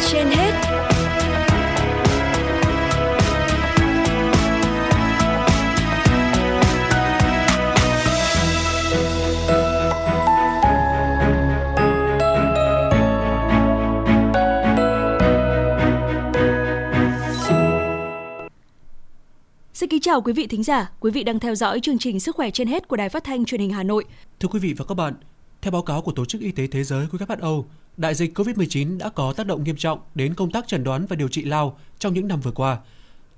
trên hết Xin kính chào quý vị thính giả, quý vị đang theo dõi chương trình Sức khỏe trên hết của Đài Phát thanh Truyền hình Hà Nội. Thưa quý vị và các bạn, theo báo cáo của Tổ chức Y tế Thế giới WHO, đại dịch COVID-19 đã có tác động nghiêm trọng đến công tác chẩn đoán và điều trị lao trong những năm vừa qua.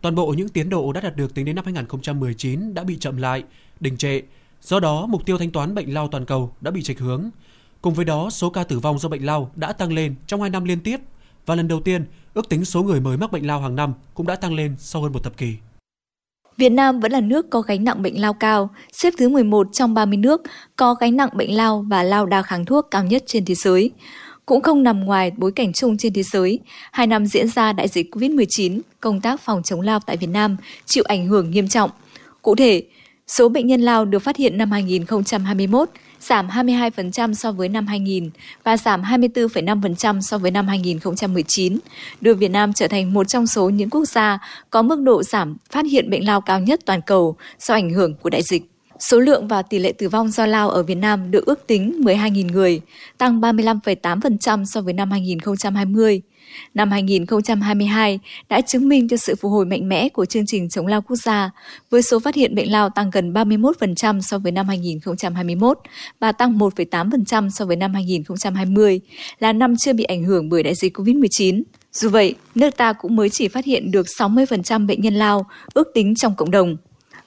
Toàn bộ những tiến độ đã đạt được tính đến năm 2019 đã bị chậm lại, đình trệ. Do đó, mục tiêu thanh toán bệnh lao toàn cầu đã bị trạch hướng. Cùng với đó, số ca tử vong do bệnh lao đã tăng lên trong 2 năm liên tiếp và lần đầu tiên, ước tính số người mới mắc bệnh lao hàng năm cũng đã tăng lên sau hơn một thập kỷ. Việt Nam vẫn là nước có gánh nặng bệnh lao cao, xếp thứ 11 trong 30 nước có gánh nặng bệnh lao và lao đa kháng thuốc cao nhất trên thế giới. Cũng không nằm ngoài bối cảnh chung trên thế giới, hai năm diễn ra đại dịch COVID-19, công tác phòng chống lao tại Việt Nam chịu ảnh hưởng nghiêm trọng. Cụ thể, số bệnh nhân lao được phát hiện năm 2021 giảm 22% so với năm 2000 và giảm 24,5% so với năm 2019, đưa Việt Nam trở thành một trong số những quốc gia có mức độ giảm phát hiện bệnh lao cao nhất toàn cầu do ảnh hưởng của đại dịch. Số lượng và tỷ lệ tử vong do lao ở Việt Nam được ước tính 12.000 người, tăng 35,8% so với năm 2020. Năm 2022 đã chứng minh cho sự phục hồi mạnh mẽ của chương trình chống lao quốc gia, với số phát hiện bệnh lao tăng gần 31% so với năm 2021 và tăng 1,8% so với năm 2020, là năm chưa bị ảnh hưởng bởi đại dịch COVID-19. Dù vậy, nước ta cũng mới chỉ phát hiện được 60% bệnh nhân lao ước tính trong cộng đồng.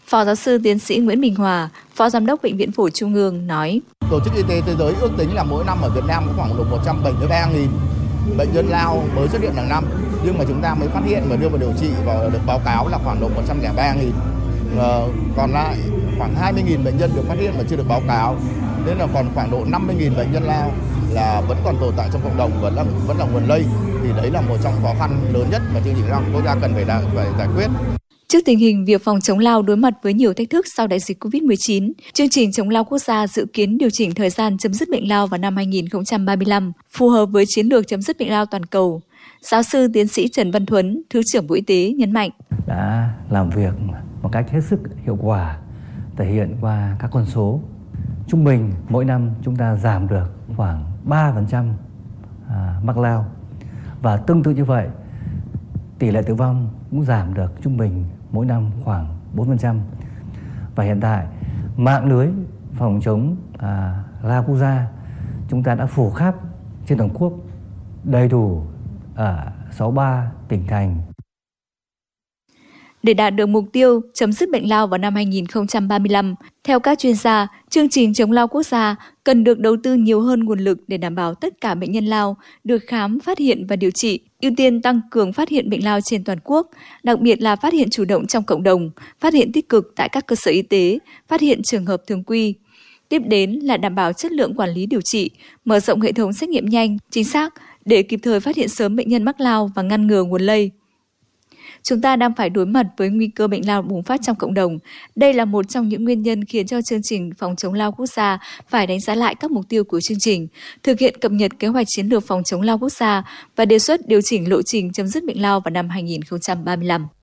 Phó giáo sư tiến sĩ Nguyễn Bình Hòa, Phó Giám đốc Bệnh viện Phổi Trung ương nói. Tổ chức Y tế Thế giới ước tính là mỗi năm ở Việt Nam có khoảng độ 173.000 bệnh nhân lao mới xuất hiện hàng năm. Nhưng mà chúng ta mới phát hiện và đưa vào điều trị và được báo cáo là khoảng độ 103 nghìn. Ờ, còn lại khoảng 20.000 bệnh nhân được phát hiện mà chưa được báo cáo. Nên là còn khoảng độ 50.000 bệnh nhân lao là vẫn còn tồn tại trong cộng đồng vẫn là vẫn là nguồn lây. Thì đấy là một trong khó khăn lớn nhất mà chương trình lao quốc gia cần phải, phải giải quyết. Trước tình hình việc phòng chống lao đối mặt với nhiều thách thức sau đại dịch COVID-19, chương trình chống lao quốc gia dự kiến điều chỉnh thời gian chấm dứt bệnh lao vào năm 2035, phù hợp với chiến lược chấm dứt bệnh lao toàn cầu. Giáo sư tiến sĩ Trần Văn Thuấn, Thứ trưởng Bộ Y tế nhấn mạnh. Đã làm việc một cách hết sức hiệu quả, thể hiện qua các con số. Trung bình mỗi năm chúng ta giảm được khoảng 3% à, mắc lao. Và tương tự như vậy, tỷ lệ tử vong cũng giảm được trung bình mỗi năm khoảng 4%. Và hiện tại mạng lưới phòng chống à, lao quốc gia chúng ta đã phủ khắp trên toàn quốc đầy đủ à, ở 63 tỉnh thành để đạt được mục tiêu chấm dứt bệnh lao vào năm 2035. Theo các chuyên gia, chương trình chống lao quốc gia cần được đầu tư nhiều hơn nguồn lực để đảm bảo tất cả bệnh nhân lao được khám, phát hiện và điều trị, ưu tiên tăng cường phát hiện bệnh lao trên toàn quốc, đặc biệt là phát hiện chủ động trong cộng đồng, phát hiện tích cực tại các cơ sở y tế, phát hiện trường hợp thường quy. Tiếp đến là đảm bảo chất lượng quản lý điều trị, mở rộng hệ thống xét nghiệm nhanh, chính xác để kịp thời phát hiện sớm bệnh nhân mắc lao và ngăn ngừa nguồn lây chúng ta đang phải đối mặt với nguy cơ bệnh lao bùng phát trong cộng đồng. Đây là một trong những nguyên nhân khiến cho chương trình phòng chống lao quốc gia phải đánh giá lại các mục tiêu của chương trình, thực hiện cập nhật kế hoạch chiến lược phòng chống lao quốc gia và đề xuất điều chỉnh lộ trình chấm dứt bệnh lao vào năm 2035.